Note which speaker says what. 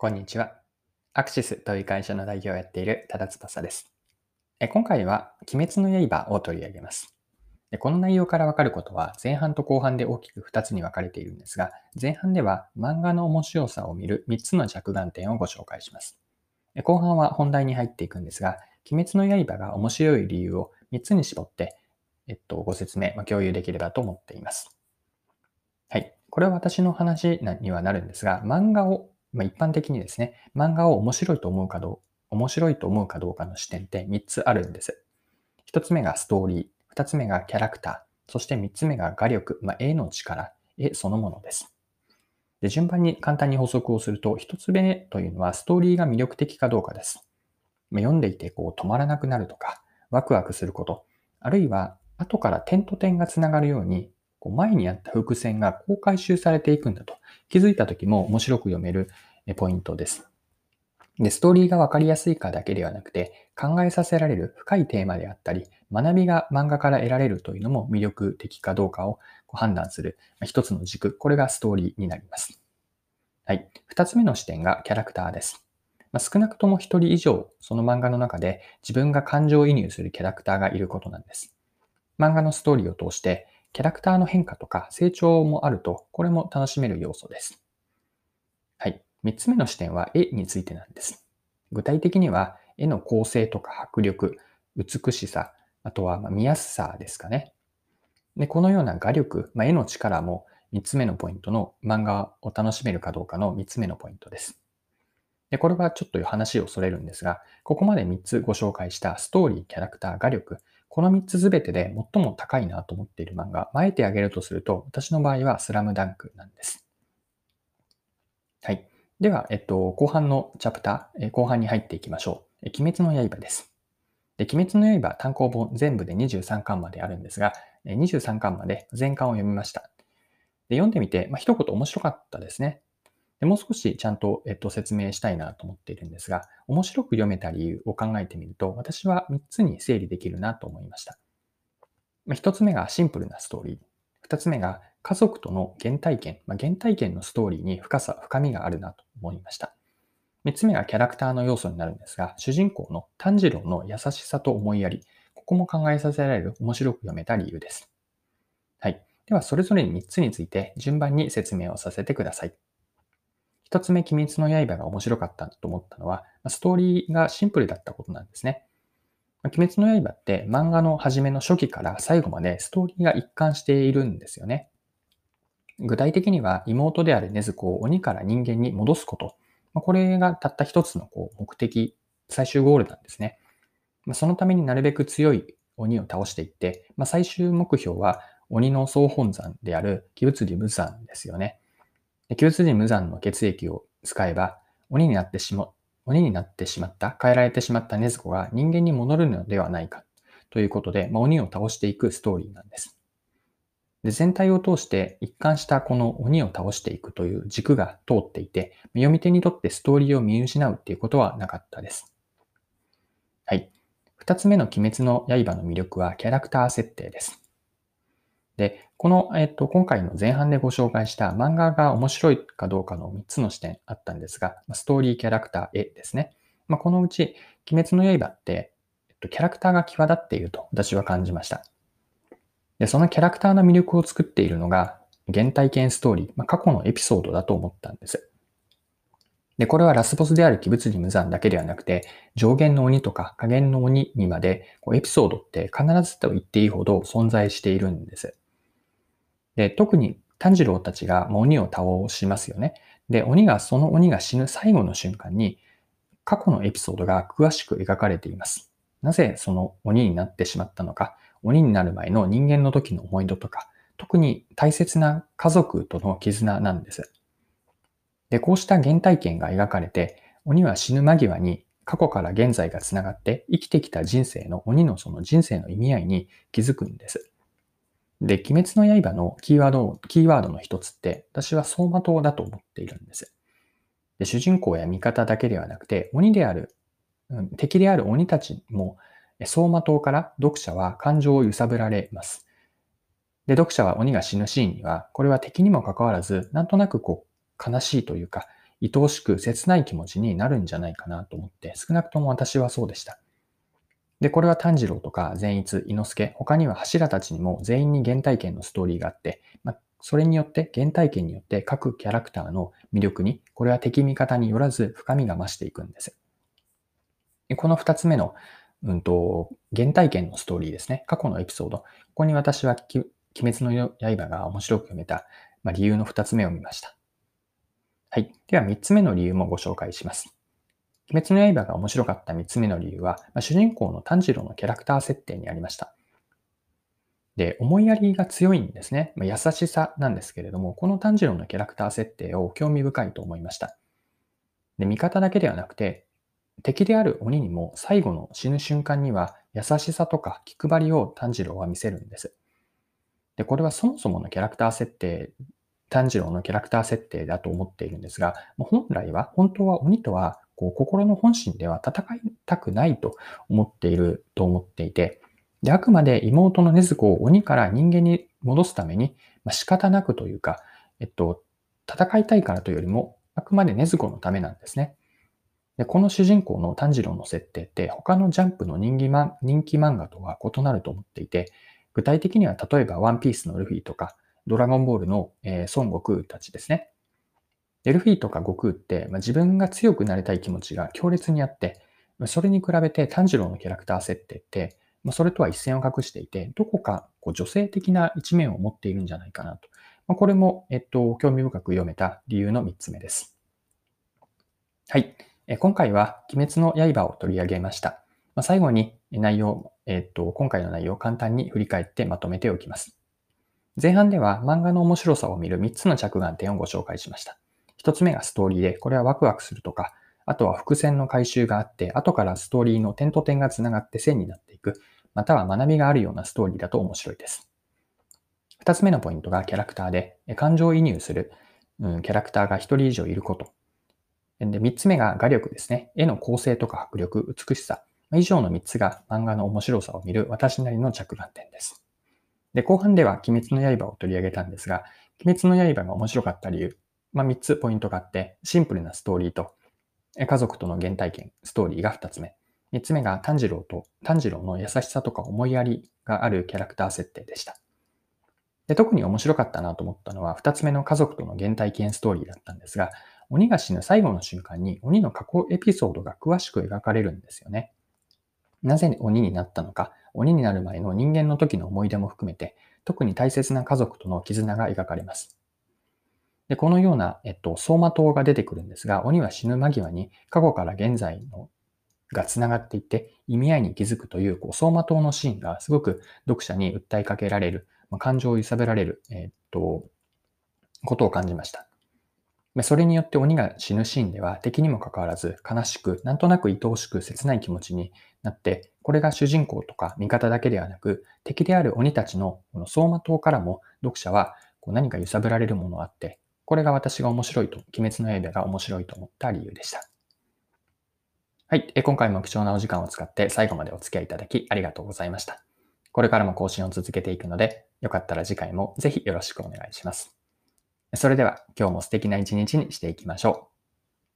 Speaker 1: こんにちは。アクシスという会社の代表をやっている多田翼です。今回は、鬼滅の刃を取り上げます。この内容からわかることは、前半と後半で大きく2つに分かれているんですが、前半では漫画の面白さを見る3つの着眼点をご紹介します。後半は本題に入っていくんですが、鬼滅の刃が面白い理由を3つに絞って、えっと、ご説明、ま共有できればと思っています。はい。これは私の話にはなるんですが、漫画をまあ、一般的にですね、漫画を面白いと思うかどう、面白いと思うかどうかの視点って3つあるんです。1つ目がストーリー、2つ目がキャラクター、そして3つ目が画力、まあ、絵の力、絵そのものです。で順番に簡単に補足をすると、1つ目というのはストーリーが魅力的かどうかです。まあ、読んでいてこう止まらなくなるとか、ワクワクすること、あるいは後から点と点がつながるようにこう前にあった伏線がこう回収されていくんだと気づいた時も面白く読めるポイントです。で、ストーリーがわかりやすいかだけではなくて、考えさせられる深いテーマであったり、学びが漫画から得られるというのも魅力的かどうかを判断する一つの軸、これがストーリーになります。はい。二つ目の視点がキャラクターです。まあ、少なくとも一人以上、その漫画の中で自分が感情移入するキャラクターがいることなんです。漫画のストーリーを通して、キャラクターの変化とか成長もあると、これも楽しめる要素です。はい。三つ目の視点は絵についてなんです。具体的には、絵の構成とか迫力、美しさ、あとは見やすさですかね。で、このような画力、まあ、絵の力も三つ目のポイントの漫画を楽しめるかどうかの三つ目のポイントです。で、これはちょっと話をそれるんですが、ここまで3つご紹介したストーリー、キャラクター、画力、この3つすべてで最も高いなと思っている漫画、あえてあげるとすると、私の場合はスラムダンクなんです。はい。では、えっと、後半のチャプター、え後半に入っていきましょう。え鬼滅の刃です。で鬼滅の刃単行本全部で23巻まであるんですが、23巻まで全巻を読みました。で読んでみて、まあ、一言面白かったですね。でもう少しちゃんと、えっと、説明したいなと思っているんですが、面白く読めた理由を考えてみると、私は3つに整理できるなと思いました。1つ目がシンプルなストーリー。2つ目が家族との原体験。まあ、原体験のストーリーに深さ、深みがあるなと思いました。3つ目がキャラクターの要素になるんですが、主人公の炭治郎の優しさと思いやり。ここも考えさせられる面白く読めた理由です。はい。では、それぞれに3つについて順番に説明をさせてください。一つ目、鬼滅の刃が面白かったと思ったのは、ストーリーがシンプルだったことなんですね。鬼滅の刃って漫画の初めの初期から最後までストーリーが一貫しているんですよね。具体的には妹である禰豆子を鬼から人間に戻すこと。これがたった一つのこう目的、最終ゴールなんですね。そのためになるべく強い鬼を倒していって、最終目標は鬼の総本山である鬼物理無惨ですよね。旧筋無残の血液を使えば、鬼になってしま、鬼になってしまった、変えられてしまった禰豆子が人間に戻るのではないか、ということで、まあ、鬼を倒していくストーリーなんです。で全体を通して一貫したこの鬼を倒していくという軸が通っていて、読み手にとってストーリーを見失うっていうことはなかったです。はい。二つ目の鬼滅の刃の魅力はキャラクター設定です。で、この、えっと、今回の前半でご紹介した漫画が面白いかどうかの3つの視点あったんですが、ストーリー、キャラクター、絵ですね。まあ、このうち、鬼滅の刃って、えっと、キャラクターが際立っていると私は感じました。で、そのキャラクターの魅力を作っているのが、原体験ストーリー、まあ、過去のエピソードだと思ったんです。で、これはラスボスである鬼物理無惨だけではなくて、上限の鬼とか下限の鬼にまで、こうエピソードって必ずと言っていいほど存在しているんです。で、特に炭治郎たちが鬼を倒しますよね。で、鬼が、その鬼が死ぬ最後の瞬間に、過去のエピソードが詳しく描かれています。なぜその鬼になってしまったのか、鬼になる前の人間の時の思い出とか、特に大切な家族との絆なんです。で、こうした原体験が描かれて、鬼は死ぬ間際に過去から現在が繋がって生きてきた人生の鬼のその人生の意味合いに気づくんです。で、鬼滅の刃のキーワード、キーワードの一つって、私は走馬灯だと思っているんです。で主人公や味方だけではなくて、鬼である、うん、敵である鬼たちも、走馬灯から読者は感情を揺さぶられます。で、読者は鬼が死ぬシーンには、これは敵にもかかわらず、なんとなくこう、悲しいというか、愛おしく切ない気持ちになるんじゃないかなと思って、少なくとも私はそうでした。で、これは炭治郎とか善逸、伊之助、他には柱たちにも全員に原体験のストーリーがあって、まあ、それによって、原体験によって各キャラクターの魅力に、これは敵味方によらず深みが増していくんです。でこの二つ目の、うんと、原体験のストーリーですね。過去のエピソード。ここに私は鬼滅の刃が面白く読めた、まあ、理由の二つ目を見ました。はい。では三つ目の理由もご紹介します。鬼滅の刃が面白かった三つ目の理由は、まあ、主人公の炭治郎のキャラクター設定にありました。で、思いやりが強いんですね。まあ、優しさなんですけれども、この炭治郎のキャラクター設定を興味深いと思いました。で、味方だけではなくて、敵である鬼にも最後の死ぬ瞬間には優しさとか気配りを炭治郎は見せるんです。で、これはそもそものキャラクター設定、炭治郎のキャラクター設定だと思っているんですが、本来は、本当は鬼とはこう心の本心では戦いたくないと思っていると思っていて、で、あくまで妹の禰豆子を鬼から人間に戻すために、まあ、仕方なくというか、えっと、戦いたいからというよりも、あくまで禰豆子のためなんですね。で、この主人公の炭治郎の設定って他のジャンプの人気漫人気漫画とは異なると思っていて、具体的には例えばワンピースのルフィとか、ドラゴンボールの、えー、孫悟空たちですね。ルフィーとか悟空って、まあ、自分が強くなりたい気持ちが強烈にあって、まあそれに比べて炭治郎のキャラクター設定って、まあ、それとは一線を画していて、どこかこう女性的な一面を持っているんじゃないかなと。まあ、これも、えっと、興味深く読めた理由の3つ目です。はい。え今回は鬼滅の刃を取り上げました。まあ、最後に内容、えっと、今回の内容を簡単に振り返ってまとめておきます。前半では漫画の面白さを見る3つの着眼点をご紹介しました。1つ目がストーリーで、これはワクワクするとか、あとは伏線の回収があって、後からストーリーの点と点が繋がって線になっていく、または学びがあるようなストーリーだと面白いです。2つ目のポイントがキャラクターで、感情移入する、うん、キャラクターが1人以上いること。で、3つ目が画力ですね。絵の構成とか迫力、美しさ。以上の3つが漫画の面白さを見る私なりの着眼点です。で、後半では鬼滅の刃を取り上げたんですが、鬼滅の刃が面白かった理由、まあ、3つポイントがあって、シンプルなストーリーと、家族との原体験、ストーリーが2つ目。3つ目が炭治郎と、炭治郎の優しさとか思いやりがあるキャラクター設定でした。で特に面白かったなと思ったのは、2つ目の家族との原体験ストーリーだったんですが、鬼が死ぬ最後の瞬間に鬼の過去エピソードが詳しく描かれるんですよね。なぜ鬼になったのか、鬼になる前の人間の時の思い出も含めて、特に大切な家族との絆が描かれます。で、このような、えっと、走馬灯が出てくるんですが、鬼は死ぬ間際に過去から現在のが繋がっていって意味合いに気づくという、こう、走馬灯のシーンがすごく読者に訴えかけられる、まあ、感情を揺さぶられる、えっと、ことを感じました。それによって鬼が死ぬシーンでは敵にもかかわらず悲しく、なんとなく愛おしく切ない気持ちになって、これが主人公とか味方だけではなく、敵である鬼たちのこの走馬灯からも読者はこう何か揺さぶられるものがあって、これが私が面白いと、鬼滅の刃が面白いと思った理由でした。はい。今回も貴重なお時間を使って最後までお付き合いいただきありがとうございました。これからも更新を続けていくので、よかったら次回もぜひよろしくお願いします。それでは今日も素敵な一日にしていきましょう。